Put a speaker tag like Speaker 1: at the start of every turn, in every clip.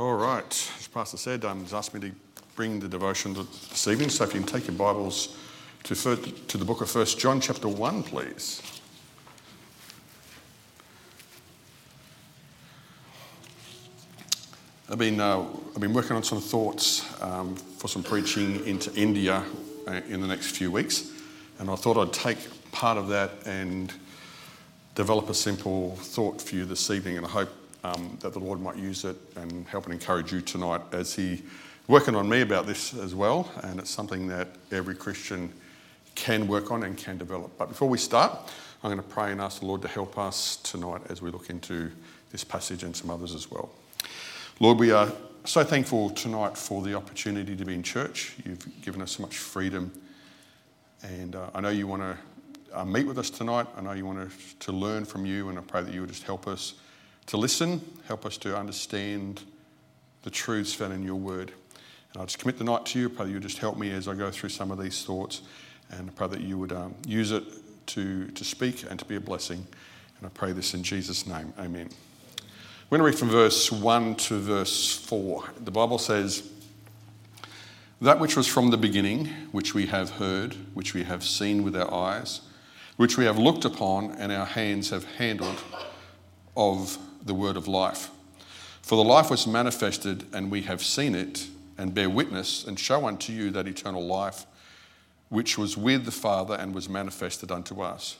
Speaker 1: All right, as Pastor said, um, he's asked me to bring the devotion this evening. So if you can take your Bibles to, to the book of First John, chapter 1, please. I've been, uh, I've been working on some thoughts um, for some preaching into India uh, in the next few weeks, and I thought I'd take part of that and develop a simple thought for you this evening, and I hope um, that the Lord might use it and help and encourage you tonight as He working on me about this as well. And it's something that every Christian can work on and can develop. But before we start, I'm going to pray and ask the Lord to help us tonight as we look into this passage and some others as well. Lord, we are so thankful tonight for the opportunity to be in church. You've given us so much freedom. And uh, I know you want to uh, meet with us tonight. I know you want to, to learn from you, and I pray that you would just help us to listen, help us to understand the truths found in your word. And I just commit the night to you. Pray that you just help me as I go through some of these thoughts. And I pray that you would um, use it to, to speak and to be a blessing. And I pray this in Jesus' name. Amen. We're going to read from verse 1 to verse 4. The Bible says, That which was from the beginning, which we have heard, which we have seen with our eyes, which we have looked upon, and our hands have handled of the word of life. For the life was manifested, and we have seen it, and bear witness, and show unto you that eternal life, which was with the Father and was manifested unto us.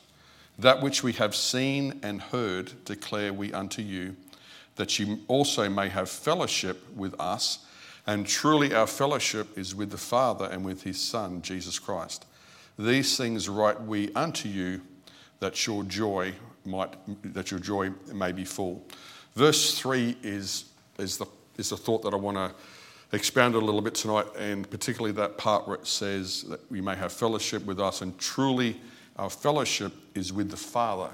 Speaker 1: That which we have seen and heard declare we unto you, that you also may have fellowship with us. And truly, our fellowship is with the Father and with his Son, Jesus Christ. These things write we unto you, that your joy might that your joy may be full. Verse three is is the is the thought that I want to expound a little bit tonight, and particularly that part where it says that we may have fellowship with us, and truly our fellowship is with the Father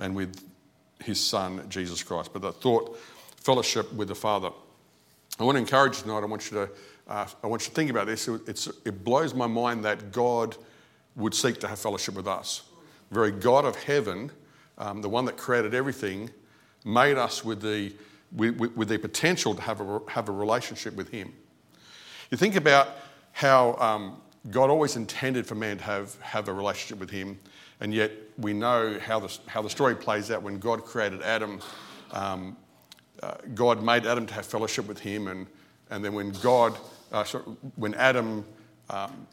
Speaker 1: and with His Son Jesus Christ. But the thought fellowship with the Father. I want to encourage you tonight. I want you to uh, I want you to think about this. It's, it blows my mind that God would seek to have fellowship with us very God of heaven, um, the one that created everything, made us with the, with, with the potential to have a, have a relationship with Him. You think about how um, God always intended for man to have, have a relationship with Him, and yet we know how the, how the story plays out when God created Adam. Um, uh, God made Adam to have fellowship with Him, and, and then when God, uh, when Adam, um,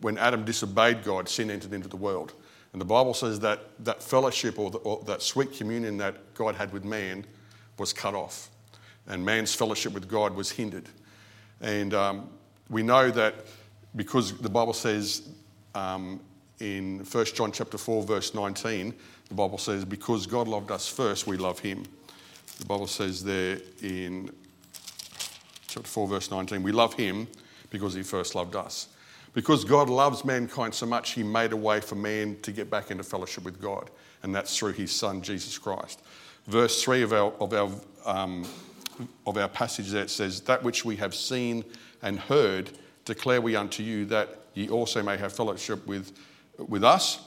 Speaker 1: when Adam disobeyed God, sin entered into the world. And the Bible says that that fellowship or, the, or, that sweet communion that God had with man was cut off. And man's fellowship with God was hindered. And um, we know that because the Bible says um, in 1 John chapter 4, verse 19, the Bible says, because God loved us first, we love him. The Bible says there in chapter 4, verse 19, we love him because he first loved us. Because God loves mankind so much, He made a way for man to get back into fellowship with God, and that's through His Son, Jesus Christ. Verse 3 of our, of our, um, of our passage there it says, That which we have seen and heard, declare we unto you, that ye also may have fellowship with, with us.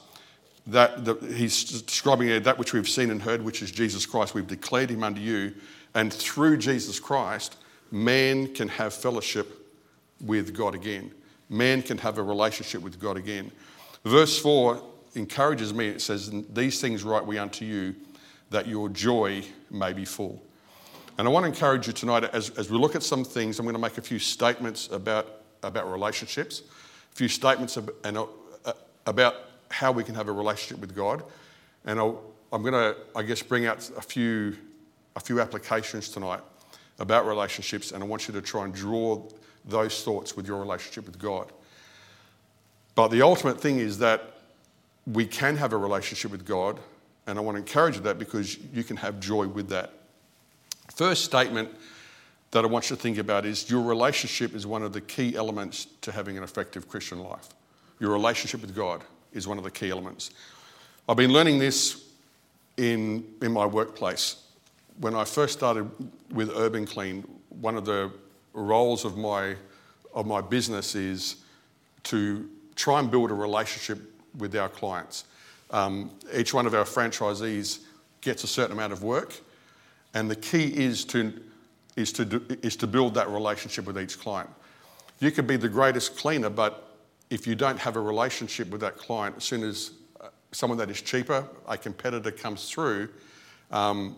Speaker 1: That the, he's describing that which we've seen and heard, which is Jesus Christ. We've declared him unto you, and through Jesus Christ, man can have fellowship with God again man can have a relationship with God again. Verse 4 encourages me. It says, These things write we unto you, that your joy may be full. And I want to encourage you tonight, as, as we look at some things, I'm going to make a few statements about, about relationships, a few statements and, uh, about how we can have a relationship with God. And i am going to, I guess, bring out a few, a few applications tonight about relationships, and I want you to try and draw those thoughts with your relationship with God. But the ultimate thing is that we can have a relationship with God, and I want to encourage that because you can have joy with that. First statement that I want you to think about is your relationship is one of the key elements to having an effective Christian life. Your relationship with God is one of the key elements. I've been learning this in, in my workplace. When I first started with Urban Clean, one of the roles of my, of my business is to try and build a relationship with our clients. Um, each one of our franchisees gets a certain amount of work, and the key is to is to, do, is to build that relationship with each client. You could be the greatest cleaner, but if you don't have a relationship with that client, as soon as uh, someone that is cheaper, a competitor comes through, um,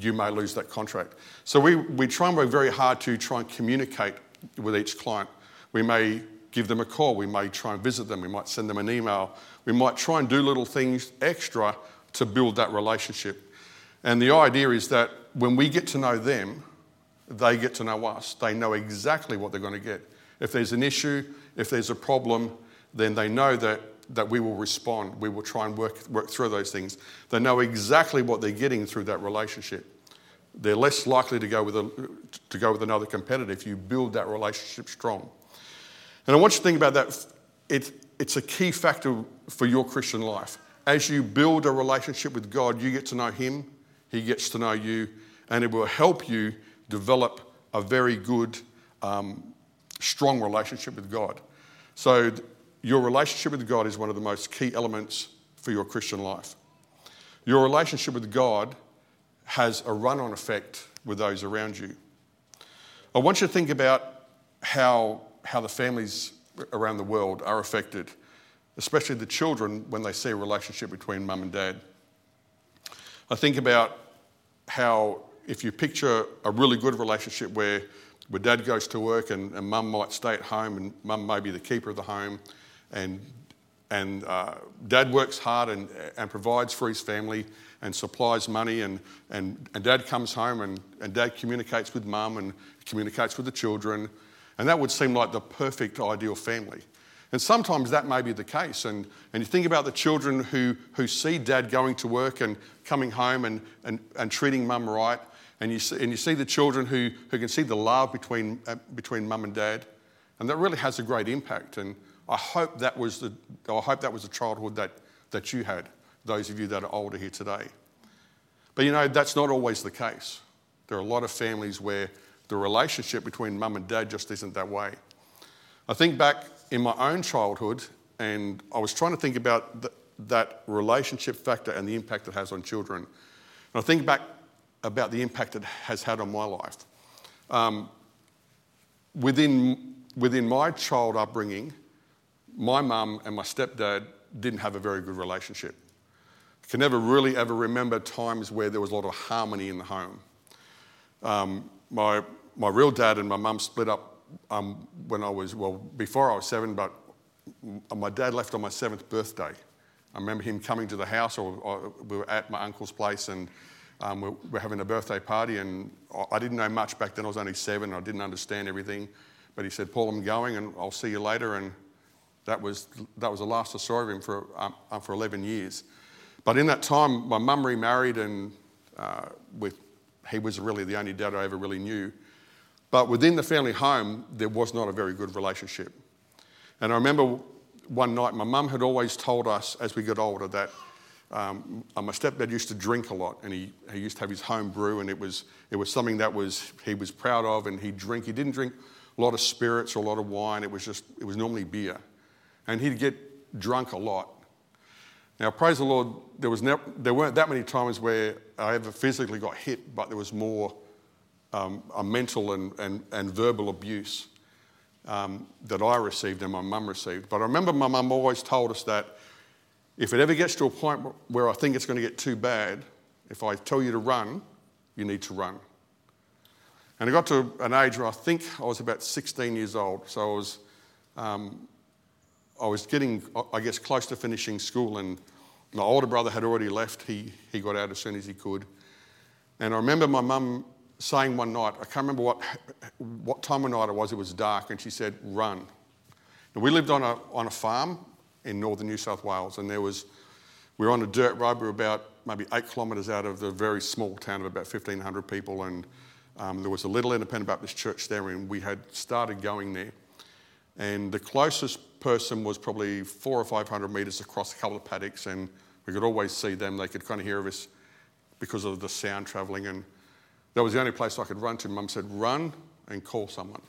Speaker 1: you may lose that contract. So we, we try and work very hard to try and communicate with each client. We may give them a call, we may try and visit them, we might send them an email, we might try and do little things extra to build that relationship. And the idea is that when we get to know them, they get to know us. They know exactly what they're going to get. If there's an issue, if there's a problem, then they know that, that we will respond. We will try and work, work through those things. They know exactly what they're getting through that relationship. They're less likely to go with, a, to go with another competitor if you build that relationship strong. And I want you to think about that. It, it's a key factor for your Christian life. As you build a relationship with God, you get to know Him, He gets to know you, and it will help you develop a very good, um, strong relationship with God. So, your relationship with God is one of the most key elements for your Christian life. Your relationship with God has a run on effect with those around you. I want you to think about how, how the families around the world are affected, especially the children when they see a relationship between mum and dad. I think about how if you picture a really good relationship where, where dad goes to work and, and mum might stay at home and mum may be the keeper of the home and, and uh, dad works hard and, and provides for his family and supplies money and, and, and dad comes home and, and dad communicates with mum and communicates with the children and that would seem like the perfect ideal family. And sometimes that may be the case. And, and you think about the children who, who see dad going to work and coming home and, and, and treating mum right and you see, and you see the children who, who can see the love between, uh, between mum and dad, and that really has a great impact. And I hope that was the, I hope that was the childhood that, that you had, those of you that are older here today. But you know, that's not always the case. There are a lot of families where the relationship between mum and dad just isn't that way. I think back in my own childhood, and I was trying to think about that relationship factor and the impact it has on children. And I think back about the impact it has had on my life. Um, within, within my child upbringing, my mum and my stepdad didn't have a very good relationship. I can never really ever remember times where there was a lot of harmony in the home. Um, my, my real dad and my mum split up um, when I was, well, before I was seven, but my dad left on my seventh birthday. I remember him coming to the house, or, or we were at my uncle's place, and um, we're, we're, having a birthday party, and I didn't know much back then. I was only seven. and I didn't understand everything. But he said, Paul, I'm going, and I'll see you later. And that was, that was the last I saw of him for, um, uh, for 11 years. But in that time, my mum remarried, and uh, with, he was really the only dad I ever really knew. But within the family home, there was not a very good relationship. And I remember one night, my mum had always told us as we got older that um, my stepdad used to drink a lot, and he, he used to have his home brew, and it was, it was something that was, he was proud of, and he'd drink. He didn't drink a lot of spirits or a lot of wine. It was just, it was normally beer. And he'd get drunk a lot. Now, praise the Lord, there, was ne- there weren't that many times where I ever physically got hit, but there was more um, a mental and, and, and verbal abuse um, that I received and my mum received. But I remember my mum always told us that if it ever gets to a point where I think it's going to get too bad, if I tell you to run, you need to run. And I got to an age where I think I was about 16 years old. So I was, um, I was getting, I guess, close to finishing school, and my older brother had already left. He, he got out as soon as he could. And I remember my mum saying one night, I can't remember what, what time of night it was, it was dark, and she said, Run. And we lived on a, on a farm, in northern New South Wales. And there was, we were on a dirt road. We were about maybe eight kilometres out of the very small town of about 1,500 people. And um, there was a little independent Baptist church there, and we had started going there. And the closest person was probably four or 500 metres across a couple of paddocks, and we could always see them. They could kind of hear us because of the sound travelling. And that was the only place I could run to. Mum said, Run and call someone.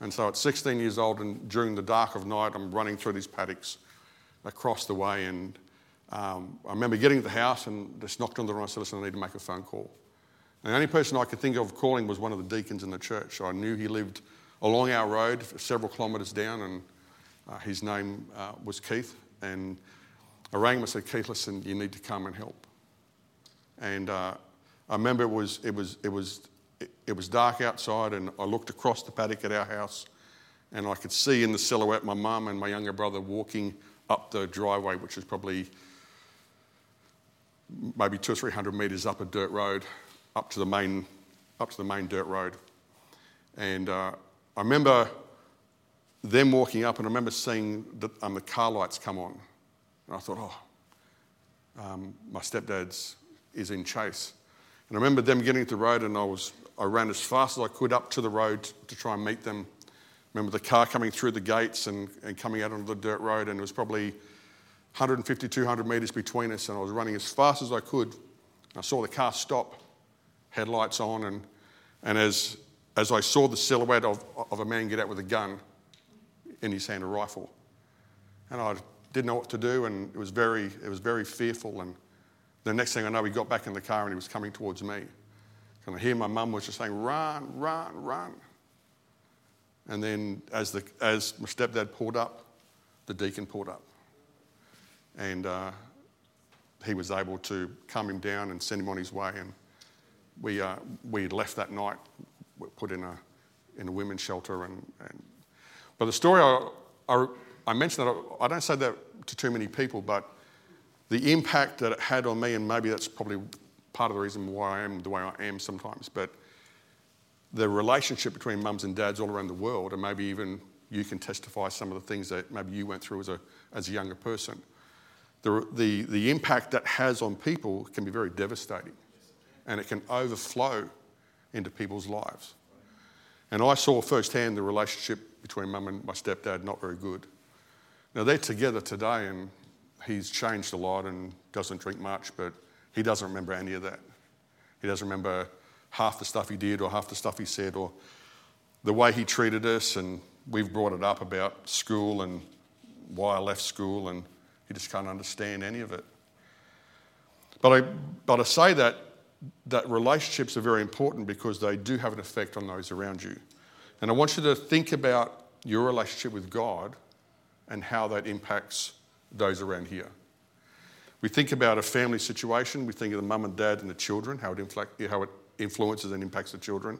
Speaker 1: And so at 16 years old, and during the dark of night, I'm running through these paddocks across the way. And um, I remember getting to the house and just knocked on the door and I said, Listen, I need to make a phone call. And the only person I could think of calling was one of the deacons in the church. I knew he lived along our road, several kilometres down, and uh, his name uh, was Keith. And I rang him and said, Keith, listen, you need to come and help. And uh, I remember it was, it, was, it, was, it, was dark outside, and I looked across the paddock at our house, and I could see in the silhouette my mum and my younger brother walking up the driveway, which is probably maybe two or three hundred metres up a dirt road, up to the main, up to the main dirt road. And uh, I remember them walking up, and I remember seeing the, um, the car lights come on. And I thought, oh, um, my stepdad's is in Chase. And I remember them getting to the road, and I, was, I ran as fast as I could up to the road to try and meet them. I Remember the car coming through the gates and, and coming out onto the dirt road, and it was probably 150, 200 metres between us, and I was running as fast as I could. I saw the car stop, headlights on, and, and as, as I saw the silhouette of, of a man get out with a gun in his hand, a rifle, and I didn't know what to do, and it was very, it was very fearful. And the next thing I know, he got back in the car and he was coming towards me. And I hear my mum was just saying, run, run, run. And then as, the, as my stepdad pulled up, the deacon pulled up. And uh, he was able to calm him down and send him on his way. And we, uh, we had left that night, put in a, in a women's shelter. And, and but the story I, I, I mentioned that, I don't say that to too many people, but the impact that it had on me, and maybe that's probably part of the reason why I am the way I am sometimes, but the relationship between mums and dads all around the world, and maybe even you can testify some of the things that maybe you went through as a, as a younger person. The, the, the impact that has on people can be very devastating, and it can overflow into people's lives. And I saw firsthand the relationship between mum and my stepdad not very good. Now they're together today, and he's changed a lot and doesn't drink much, but he doesn't remember any of that. He doesn't remember half the stuff he did or half the stuff he said or the way he treated us. And we've brought it up about school and why I left school, and he just can't understand any of it. But I, but I say that, that relationships are very important because they do have an effect on those around you. And I want you to think about your relationship with God and how that impacts those around here. We think about a family situation, we think of the mum and dad and the children, how it, how it influences and impacts the children.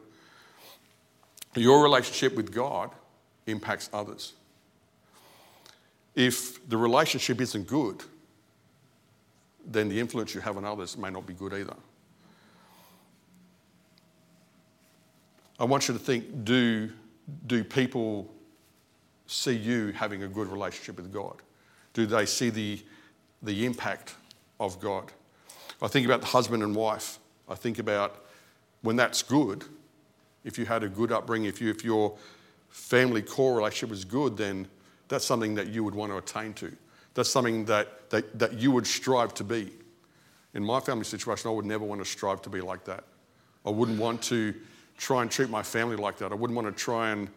Speaker 1: Your relationship with God impacts others. If the relationship isn't good, then the influence you have on others may not be good either. I want you to think do, do people see you having a good relationship with God? Do they see the, the impact of God? I think about the husband and wife. I think about when that's good, if you had a good upbringing, if, you, if your family core relationship was good, then that's something that you would want to attain to. That's something that, that, that you would strive to be. In my family situation, I would never want to strive to be like that. I wouldn't want to try and treat my family like that. I wouldn't want to try and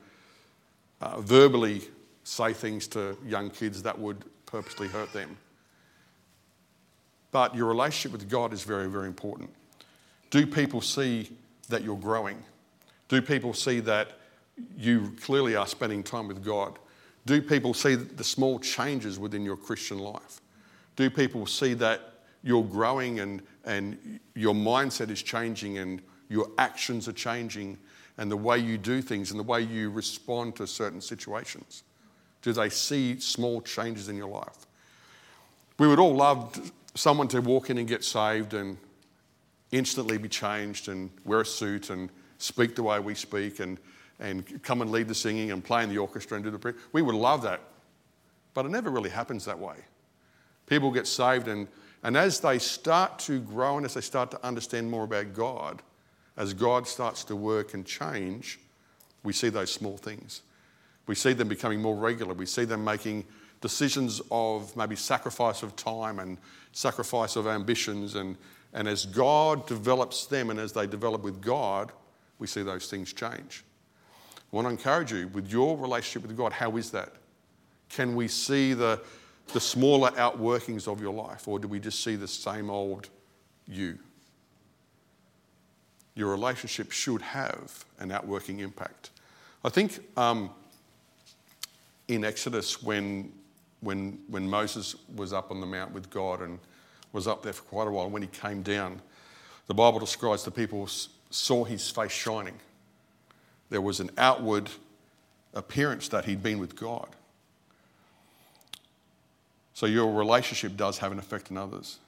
Speaker 1: uh, verbally say things to young kids that would purposely hurt them. But your relationship with God is very, very important. Do people see that you're growing? Do people see that you clearly are spending time with God? Do people see the small changes within your Christian life? Do people see that you're growing and, and your mindset is changing and your actions are changing and the way you do things and the way you respond to certain situations? Do they see small changes in your life? We would all love someone to walk in and get saved and instantly be changed and wear a suit and speak the way we speak and, and come and lead the singing and play in the orchestra and do the prayer. We would love that. But it never really happens that way. People get saved, and, and as they start to grow and as they start to understand more about God, as God starts to work and change, we see those small things. We see them becoming more regular. We see them making decisions of maybe sacrifice of time and sacrifice of ambitions. And, and as God develops them and as they develop with God, we see those things change. I want to encourage you with your relationship with God, how is that? Can we see the, the smaller outworkings of your life, or do we just see the same old you? Your relationship should have an outworking impact. I think um, in Exodus, when, when, when Moses was up on the mount with God and was up there for quite a while, when he came down, the Bible describes the people saw his face shining. There was an outward appearance that he'd been with God. So your relationship does have an effect on others.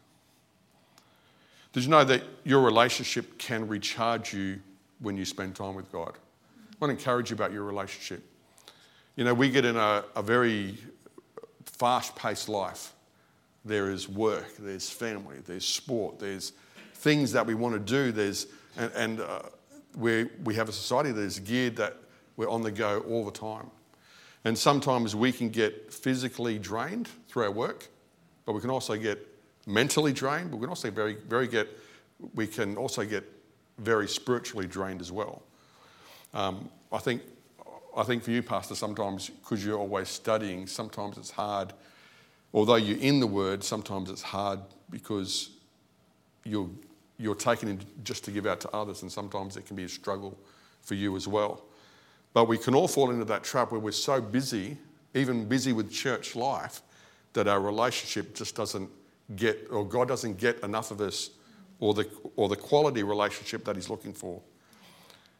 Speaker 1: Did you know that your relationship can recharge you when you spend time with God? I want to encourage you about your relationship. You know, we get in a, a very fast paced life. There is work, there's family, there's sport, there's things that we want to do. There's, and, and uh, we, we have a society that is geared that we're on the go all the time. And sometimes we can get physically drained through our work, but we can also get mentally drained, but we can also very, very get, we can also get very spiritually drained as well. Um, I think, I think for you, Pastor, sometimes because you're always studying, sometimes it's hard. Although you're in the Word, sometimes it's hard because you're, you're taking it just to give out to others, and sometimes it can be a struggle for you as well. But we can all fall into that trap where we're so busy, even busy with church life, that our relationship just doesn't get, or God doesn't get enough of us or the, or the quality relationship that He's looking for.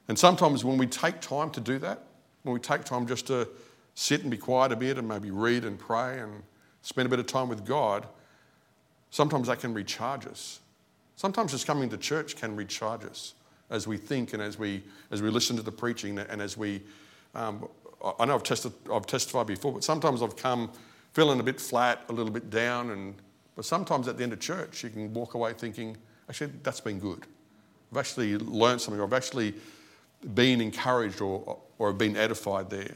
Speaker 1: And sometimes when we take time to do that, when we take time just to sit and be quiet a bit and maybe read and pray and spend a bit of time with God, sometimes that can recharge us. Sometimes just coming to church can recharge us as we think and as we, as we listen to the preaching and as we. Um, I know I've, tested, I've testified before, but sometimes I've come feeling a bit flat, a little bit down, and but sometimes at the end of church, you can walk away thinking, actually, that's been good. I've actually learned something, or I've actually been encouraged or, or been edified there.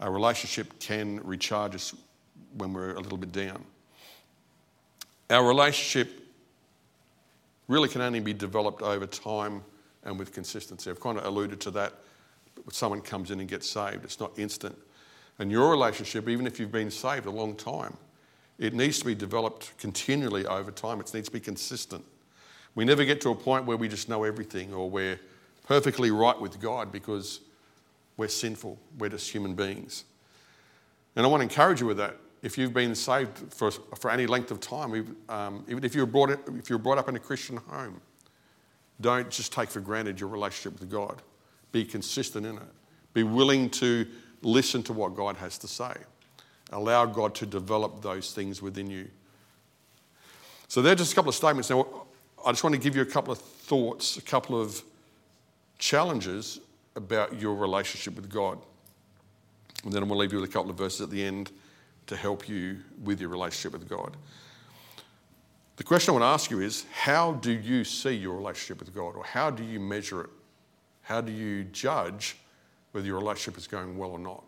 Speaker 1: Our relationship can recharge us when we're a little bit down. Our relationship really can only be developed over time and with consistency. I've kind of alluded to that. Someone comes in and gets saved, it's not instant. And your relationship, even if you've been saved a long time, it needs to be developed continually over time. It needs to be consistent. We never get to a point where we just know everything or we're perfectly right with God because we're sinful. We're just human beings. And I want to encourage you with that. If you've been saved for, for any length of time, um, even if you're, brought, if you're brought up in a Christian home, don't just take for granted your relationship with God. Be consistent in it. Be willing to listen to what God has to say. Allow God to develop those things within you. So, they're just a couple of statements. Now, I just want to give you a couple of thoughts, a couple of challenges about your relationship with God. And then I'm going to leave you with a couple of verses at the end to help you with your relationship with God. The question I want to ask you is how do you see your relationship with God, or how do you measure it? How do you judge whether your relationship is going well or not?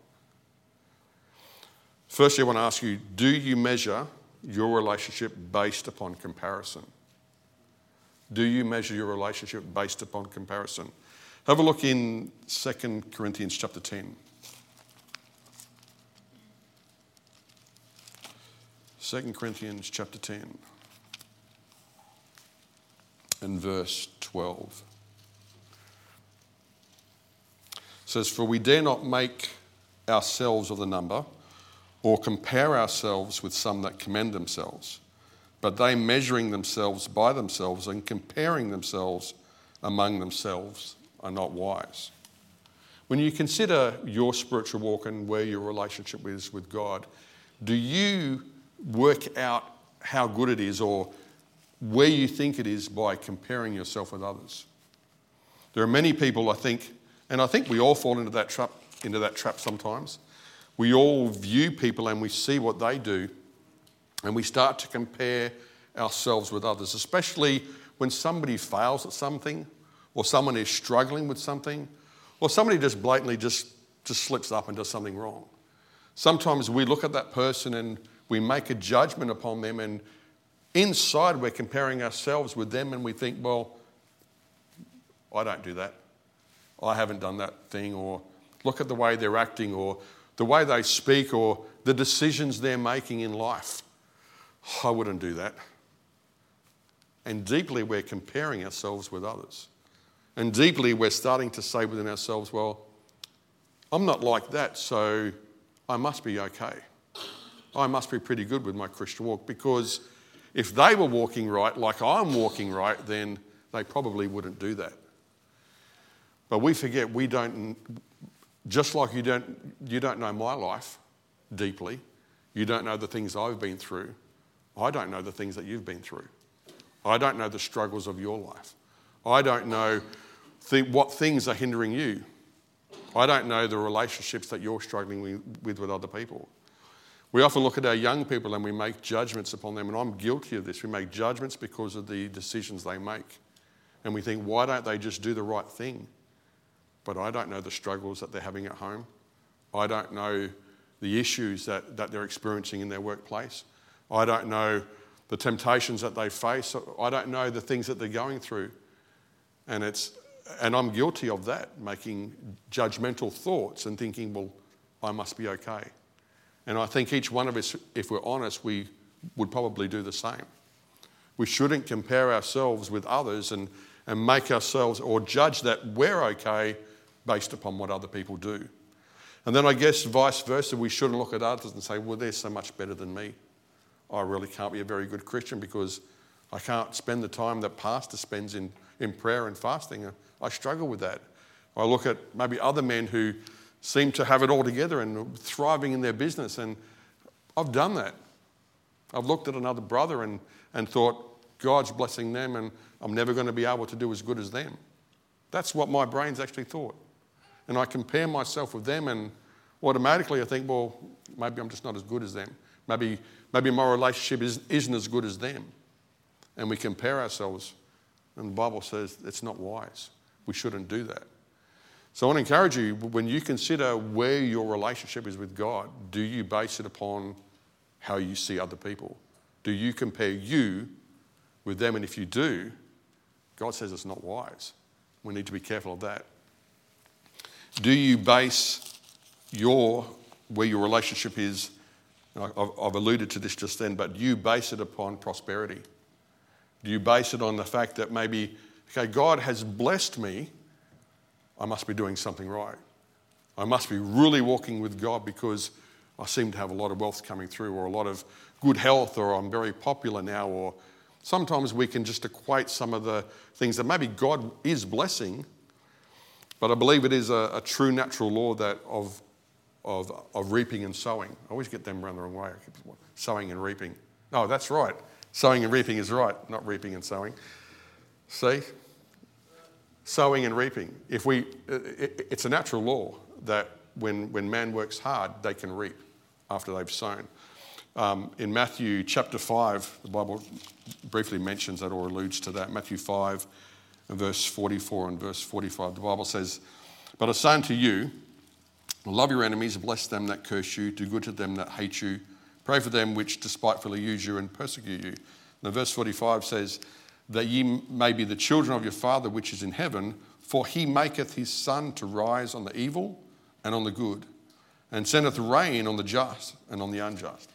Speaker 1: Firstly, I want to ask you do you measure your relationship based upon comparison? Do you measure your relationship based upon comparison? Have a look in 2 Corinthians chapter 10. 2 Corinthians chapter 10 and verse 12 it says, For we dare not make ourselves of the number or compare ourselves with some that commend themselves, but they measuring themselves by themselves and comparing themselves among themselves are not wise. When you consider your spiritual walk and where your relationship is with God, do you work out how good it is or where you think it is by comparing yourself with others? There are many people, I think, and I think we all fall into that trap, into that trap sometimes, we all view people and we see what they do, and we start to compare ourselves with others, especially when somebody fails at something, or someone is struggling with something, or somebody just blatantly just, just slips up and does something wrong. Sometimes we look at that person and we make a judgment upon them, and inside we're comparing ourselves with them, and we think, well, I don't do that. I haven't done that thing, or look at the way they're acting, or the way they speak or the decisions they're making in life. I wouldn't do that. And deeply, we're comparing ourselves with others. And deeply, we're starting to say within ourselves, well, I'm not like that, so I must be okay. I must be pretty good with my Christian walk because if they were walking right, like I'm walking right, then they probably wouldn't do that. But we forget we don't, just like you don't, you don't know my life deeply, you don't know the things I've been through, I don't know the things that you've been through. I don't know the struggles of your life. I don't know th- what things are hindering you. I don't know the relationships that you're struggling with with other people. We often look at our young people and we make judgments upon them, and I'm guilty of this. We make judgments because of the decisions they make. And we think, why don't they just do the right thing? But I don't know the struggles that they're having at home. I don't know the issues that, that they're experiencing in their workplace. I don't know the temptations that they face. I don't know the things that they're going through. And, it's, and I'm guilty of that, making judgmental thoughts and thinking, well, I must be okay. And I think each one of us, if we're honest, we would probably do the same. We shouldn't compare ourselves with others and, and make ourselves or judge that we're okay based upon what other people do. And then I guess vice versa, we shouldn't look at others and say, well, they're so much better than me. I really can't be a very good Christian because I can't spend the time that pastor spends in, in prayer and fasting. I struggle with that. I look at maybe other men who seem to have it all together and thriving in their business, and I've done that. I've looked at another brother and, and thought, God's blessing them, and I'm never going to be able to do as good as them. That's what my brain's actually thought. And I compare myself with them, and automatically I think, well, maybe I'm just not as good as them. Maybe, maybe my relationship is, isn't as good as them. And we compare ourselves. And the Bible says it's not wise. We shouldn't do that. So I want to encourage you when you consider where your relationship is with God, do you base it upon how you see other people? Do you compare you with them? And if you do, God says it's not wise. We need to be careful of that. Do you base your where your relationship is I've alluded to this just then, but do you base it upon prosperity? Do you base it on the fact that maybe, okay, God has blessed me, I must be doing something right. I must be really walking with God because I seem to have a lot of wealth coming through, or a lot of good health, or I'm very popular now, or sometimes we can just equate some of the things that maybe God is blessing, but I believe it is a, a true natural law that of of, of reaping and sowing. I always get them around the wrong way. Sowing and reaping. No, that's right. Sowing and reaping is right, not reaping and sowing. See? Sowing and reaping. If we, it, it's a natural law that when, when man works hard, they can reap after they've sown. Um, in Matthew chapter 5, the Bible briefly mentions that or alludes to that. Matthew 5, verse 44 and verse 45, the Bible says, But I say unto you, Love your enemies, bless them that curse you, do good to them that hate you, pray for them which despitefully use you and persecute you. Now, verse 45 says, That ye may be the children of your Father which is in heaven, for he maketh his sun to rise on the evil and on the good, and sendeth rain on the just and on the unjust.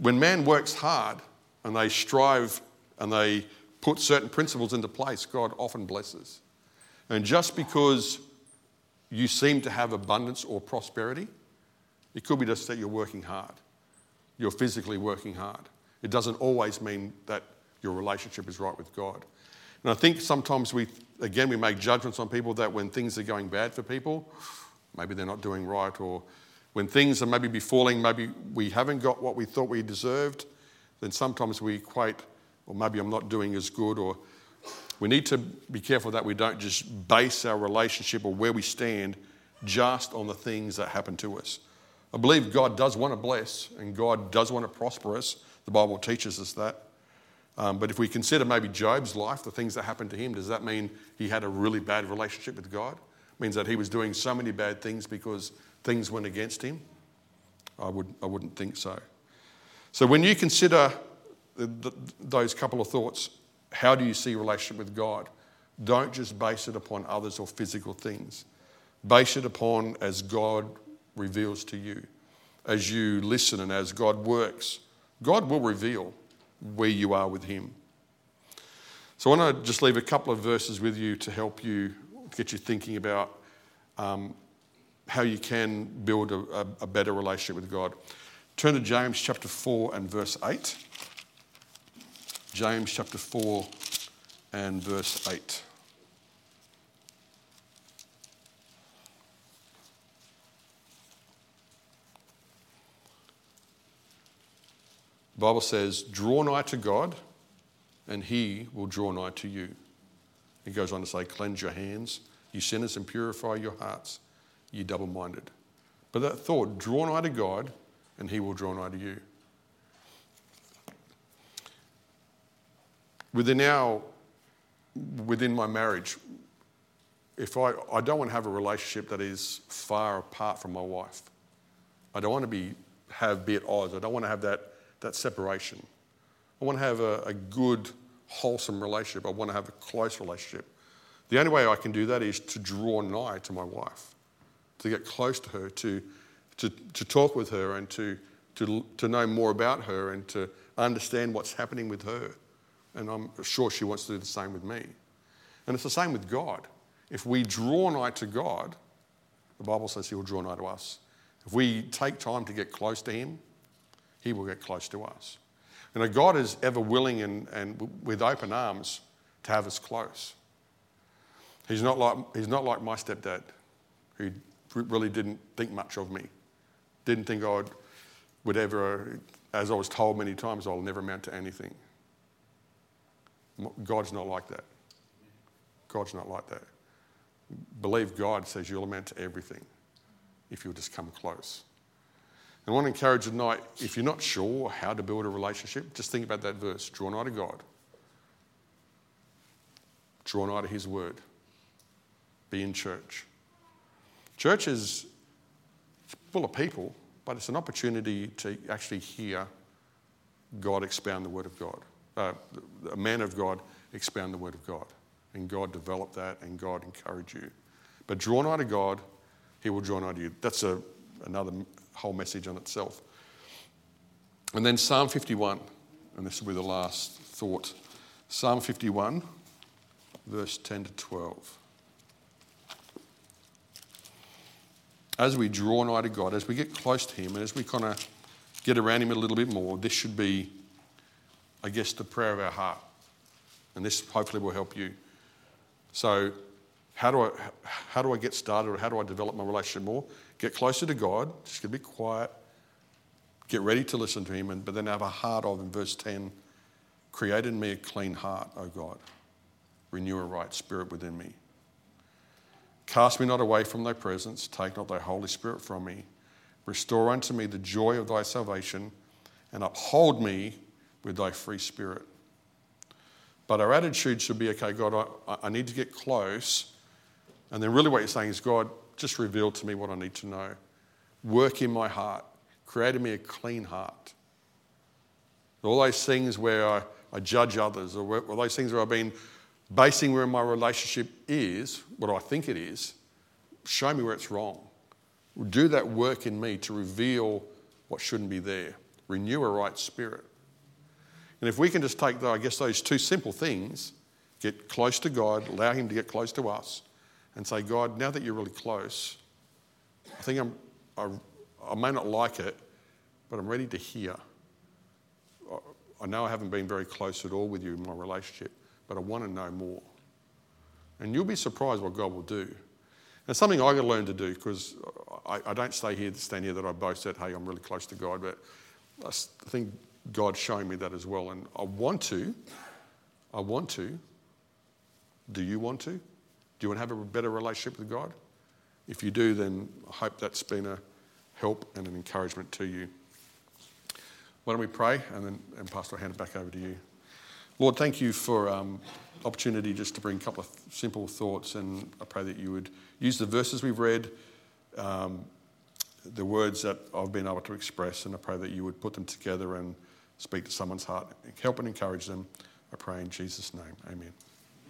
Speaker 1: When man works hard and they strive and they put certain principles into place, God often blesses. And just because you seem to have abundance or prosperity, it could be just that you're working hard. You're physically working hard. It doesn't always mean that your relationship is right with God. And I think sometimes we, again, we make judgments on people that when things are going bad for people, maybe they're not doing right, or when things are maybe befalling, maybe we haven't got what we thought we deserved, then sometimes we equate, or maybe I'm not doing as good, or we need to be careful that we don't just base our relationship or where we stand just on the things that happen to us. I believe God does want to bless and God does want to prosper us. The Bible teaches us that. Um, but if we consider maybe Job's life, the things that happened to him, does that mean he had a really bad relationship with God? It means that he was doing so many bad things because things went against him? I, would, I wouldn't think so. So when you consider those couple of thoughts, how do you see relationship with God? Don't just base it upon others or physical things. Base it upon as God reveals to you. As you listen and as God works, God will reveal where you are with Him. So I want to just leave a couple of verses with you to help you get you thinking about um, how you can build a, a better relationship with God. Turn to James chapter 4 and verse 8. James chapter 4 and verse 8. The Bible says, Draw nigh to God, and he will draw nigh to you. It goes on to say, Cleanse your hands, you sinners, and purify your hearts, you double minded. But that thought, draw nigh to God, and he will draw nigh to you. Within our, within my marriage, if I, I don't want to have a relationship that is far apart from my wife. I don't want to be, have be at odds. I don't want to have that that separation. I want to have a, a good, wholesome relationship. I want to have a close relationship. The only way I can do that is to draw nigh to my wife, to get close to her, to, to, to talk with her, and to, to, to know more about her, and to understand what's happening with her. And I'm sure she wants to do the same with me. And it's the same with God. If we draw nigh to God, the Bible says He will draw nigh to us. If we take time to get close to Him, he will get close to us. You know, God is ever willing and, and with open arms to have us close. He's not like, he's not like my stepdad, who really didn't think much of me, didn't think I would, would ever, as I was told many times, I'll never amount to anything. God's not like that. God's not like that. Believe God says you'll amount to everything if you'll just come close. And I want to encourage you tonight if you're not sure how to build a relationship, just think about that verse draw nigh to God, draw nigh to His word, be in church. Church is full of people, but it's an opportunity to actually hear God expound the word of God, uh, a man of God expound the word of God, and God develop that and God encourage you. But draw nigh to God, He will draw nigh to you. That's a, another whole message on itself. And then Psalm 51, and this will be the last thought. Psalm 51, verse 10 to 12. As we draw nigh to God, as we get close to Him, and as we kind of get around Him a little bit more, this should be, I guess, the prayer of our heart. And this hopefully will help you. So, how do I, how do I get started or how do I develop my relationship more? Get closer to God, just get a bit quiet, get ready to listen to Him, and, but then have a heart of, in verse 10, create in me a clean heart, O God. Renew a right spirit within me. Cast me not away from thy presence, take not thy Holy Spirit from me. Restore unto me the joy of thy salvation, and uphold me with thy free spirit. But our attitude should be okay, God, I, I need to get close. And then, really, what you're saying is, God, just reveal to me what I need to know. Work in my heart. Create in me a clean heart. All those things where I, I judge others, or where, all those things where I've been basing where my relationship is, what I think it is, show me where it's wrong. Do that work in me to reveal what shouldn't be there. Renew a right spirit. And if we can just take, I guess, those two simple things, get close to God, allow Him to get close to us, and say, God, now that you're really close, I think I'm, I, I may not like it, but I'm ready to hear. I know I haven't been very close at all with you in my relationship, but I want to know more. And you'll be surprised what God will do. And something I've got to learn to do because I, I, don't stay here, stand here that I boast that, hey, I'm really close to God, but I think God's showing me that as well. And I want to. I want to. Do you want to? Do you want to have a better relationship with God? If you do, then I hope that's been a help and an encouragement to you. Why don't we pray and then, and Pastor, I'll hand it back over to you. Lord, thank you for um, opportunity just to bring a couple of simple thoughts, and I pray that you would use the verses we've read, um, the words that I've been able to express, and I pray that you would put them together and speak to someone's heart, help and encourage them. I pray in Jesus' name. Amen.